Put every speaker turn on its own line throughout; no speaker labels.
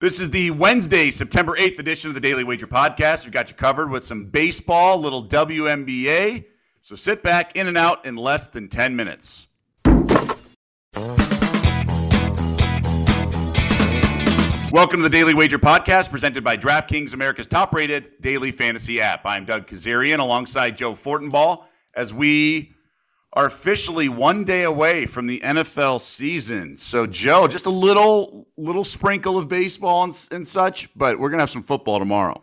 This is the Wednesday, September 8th edition of the Daily Wager Podcast. We've got you covered with some baseball, little WNBA. So sit back, in and out in less than 10 minutes. Welcome to the Daily Wager Podcast, presented by DraftKings, America's top rated daily fantasy app. I'm Doug Kezirian alongside Joe Fortenbaugh as we are officially one day away from the NFL season. So, Joe, just a little little sprinkle of baseball and, and such, but we're gonna have some football tomorrow.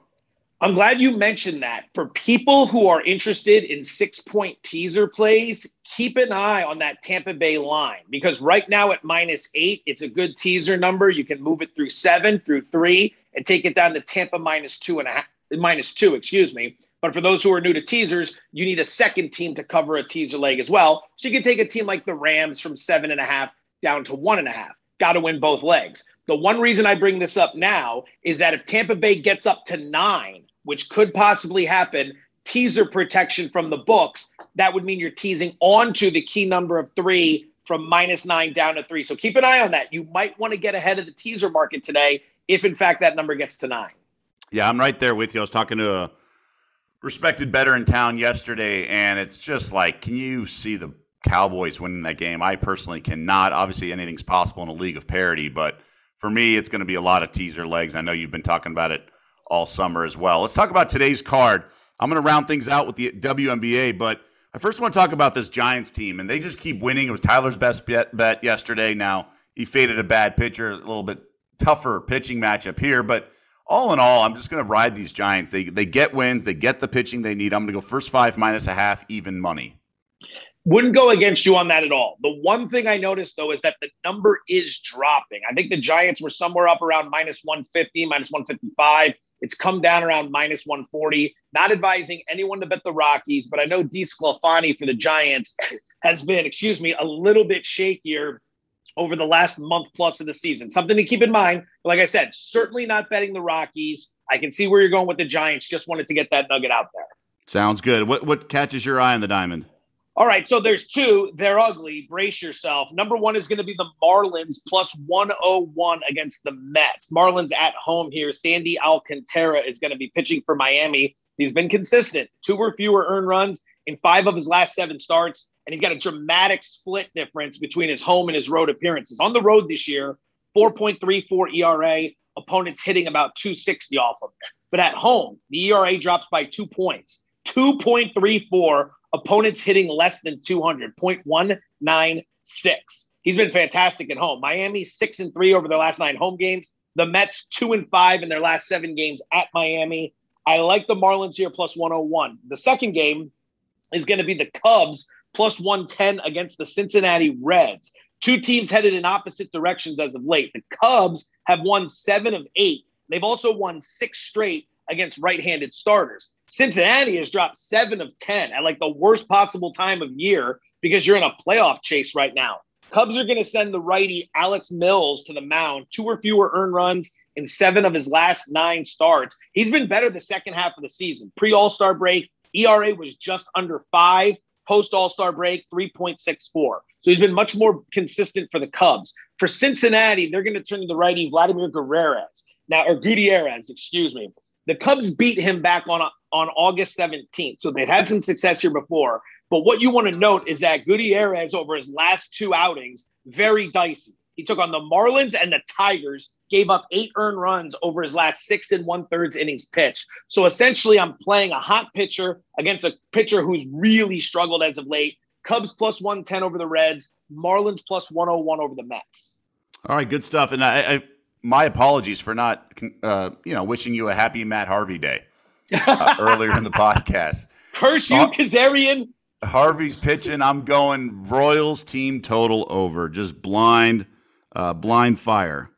I'm glad you mentioned that. For people who are interested in six point teaser plays, keep an eye on that Tampa Bay line because right now at minus eight, it's a good teaser number. You can move it through seven, through three, and take it down to Tampa minus two and a half, minus two, excuse me. But for those who are new to teasers, you need a second team to cover a teaser leg as well. So you can take a team like the Rams from seven and a half down to one and a half. Got to win both legs. The one reason I bring this up now is that if Tampa Bay gets up to nine, which could possibly happen, teaser protection from the books, that would mean you're teasing onto the key number of three from minus nine down to three. So keep an eye on that. You might want to get ahead of the teaser market today if, in fact, that number gets to nine.
Yeah, I'm right there with you. I was talking to a respected bettor in town yesterday, and it's just like, can you see the Cowboys winning that game? I personally cannot. Obviously, anything's possible in a league of parity, but for me, it's going to be a lot of teaser legs. I know you've been talking about it all summer as well. Let's talk about today's card. I'm going to round things out with the WNBA, but I first want to talk about this Giants team, and they just keep winning. It was Tyler's best bet, bet yesterday. Now he faded a bad pitcher, a little bit tougher pitching matchup here, but all in all, I'm just going to ride these Giants. They they get wins, they get the pitching they need. I'm going to go first five minus a half, even money.
Wouldn't go against you on that at all. The one thing I noticed though is that the number is dropping. I think the Giants were somewhere up around minus 150, minus 155. It's come down around minus 140. Not advising anyone to bet the Rockies, but I know DeSclafani for the Giants has been, excuse me, a little bit shakier over the last month plus of the season. Something to keep in mind. Like I said, certainly not betting the Rockies. I can see where you're going with the Giants. Just wanted to get that nugget out there.
Sounds good. What what catches your eye on the diamond?
All right, so there's two. They're ugly. Brace yourself. Number one is going to be the Marlins plus 101 against the Mets. Marlins at home here. Sandy Alcantara is going to be pitching for Miami. He's been consistent, two or fewer earned runs in five of his last seven starts and he's got a dramatic split difference between his home and his road appearances. On the road this year, 4.34 ERA, opponents hitting about 260 off of it. But at home, the ERA drops by two points, 2.34, opponents hitting less than 200, 0.196. He's been fantastic at home. Miami six and three over their last nine home games. The Mets two and five in their last seven games at Miami. I like the Marlins here plus 101. The second game is going to be the Cubs plus 110 against the Cincinnati Reds. Two teams headed in opposite directions as of late. The Cubs have won seven of eight. They've also won six straight against right handed starters. Cincinnati has dropped seven of 10 at like the worst possible time of year because you're in a playoff chase right now. Cubs are going to send the righty Alex Mills to the mound, two or fewer earned runs in seven of his last nine starts. He's been better the second half of the season. Pre All Star break, ERA was just under five post All Star break, 3.64. So he's been much more consistent for the Cubs. For Cincinnati, they're going to turn to the righty Vladimir Guerrero now, or Gutierrez, excuse me. The Cubs beat him back on on August 17th, so they've had some success here before. But what you want to note is that Gutierrez, over his last two outings, very dicey. He took on the Marlins and the Tigers, gave up eight earned runs over his last six and one thirds innings pitch. So essentially, I'm playing a hot pitcher against a pitcher who's really struggled as of late. Cubs plus 110 over the Reds, Marlins plus 101 over the Mets.
All right, good stuff. And I, I my apologies for not, uh, you know, wishing you a happy Matt Harvey day uh, earlier in the podcast.
Curse you, Kezirian.
Harvey's pitching. I'm going Royals team total over. Just blind, uh, blind fire.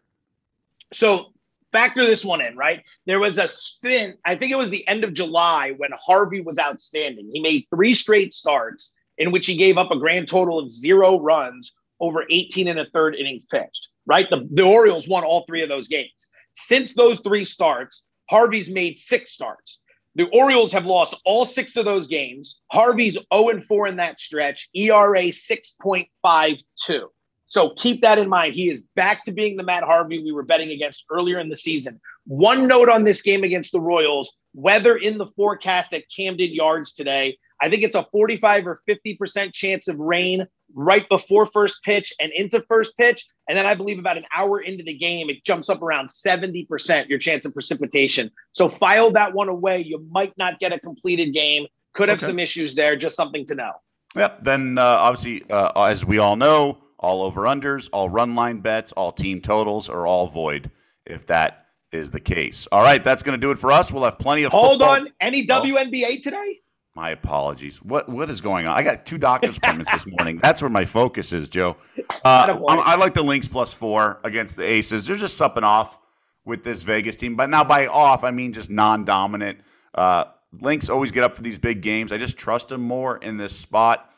So factor this one in, right? There was a stint, I think it was the end of July when Harvey was outstanding. He made three straight starts in which he gave up a grand total of zero runs over 18 and a third innings pitched, right? The, the Orioles won all three of those games. Since those three starts, Harvey's made six starts. The Orioles have lost all six of those games. Harvey's 0 4 in that stretch, ERA 6.52. So keep that in mind. He is back to being the Matt Harvey we were betting against earlier in the season. One note on this game against the Royals weather in the forecast at Camden Yards today. I think it's a 45 or 50% chance of rain right before first pitch and into first pitch. And then I believe about an hour into the game, it jumps up around 70% your chance of precipitation. So file that one away. You might not get a completed game. Could have okay. some issues there. Just something to know.
Yep. Then uh, obviously, uh, as we all know, all over unders, all run line bets, all team totals are all void if that is the case. All right, that's going to do it for us. We'll have plenty of.
Hold football. on, any WNBA today?
My apologies. What what is going on? I got two doctor's appointments this morning. That's where my focus is, Joe. Uh, I like the Lynx plus four against the Aces. There's just something off with this Vegas team. But now by off, I mean just non-dominant. Uh, Lynx always get up for these big games. I just trust them more in this spot.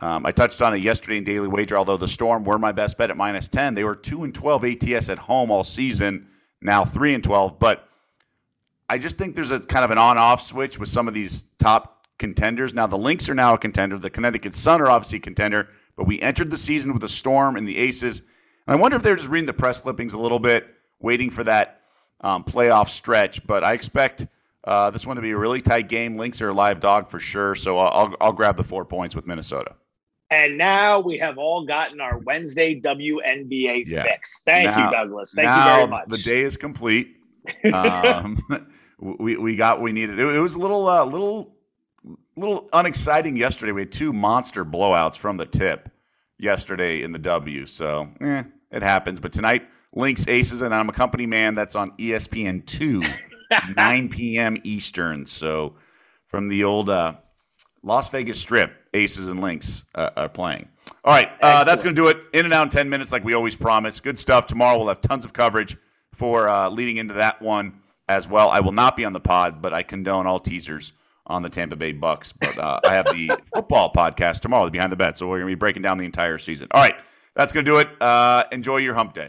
Um, I touched on it yesterday in Daily Wager. Although the Storm were my best bet at minus ten, they were two and twelve ATS at home all season. Now three and twelve, but I just think there's a kind of an on-off switch with some of these top contenders. Now the Lynx are now a contender. The Connecticut Sun are obviously a contender, but we entered the season with the Storm and the Aces. And I wonder if they're just reading the press clippings a little bit, waiting for that um, playoff stretch. But I expect uh, this one to be a really tight game. Lynx are a live dog for sure, so I'll, I'll grab the four points with Minnesota.
And now we have all gotten our Wednesday WNBA yeah. fix. Thank now, you, Douglas. Thank you very much.
The day is complete. um, we, we got what we needed. It, it was a little uh, little little unexciting yesterday. We had two monster blowouts from the tip yesterday in the W. So eh, it happens. But tonight, Lynx Aces, and I'm a company man. That's on ESPN two, 9 p.m. Eastern. So from the old uh, Las Vegas Strip, Aces and Lynx uh, are playing. All right, uh, that's going to do it. In and out in 10 minutes, like we always promise. Good stuff. Tomorrow we'll have tons of coverage for uh, leading into that one as well. I will not be on the pod, but I condone all teasers on the Tampa Bay Bucks. But uh, I have the football podcast tomorrow, Behind the Bet. So we're going to be breaking down the entire season. All right, that's going to do it. Uh, enjoy your hump day.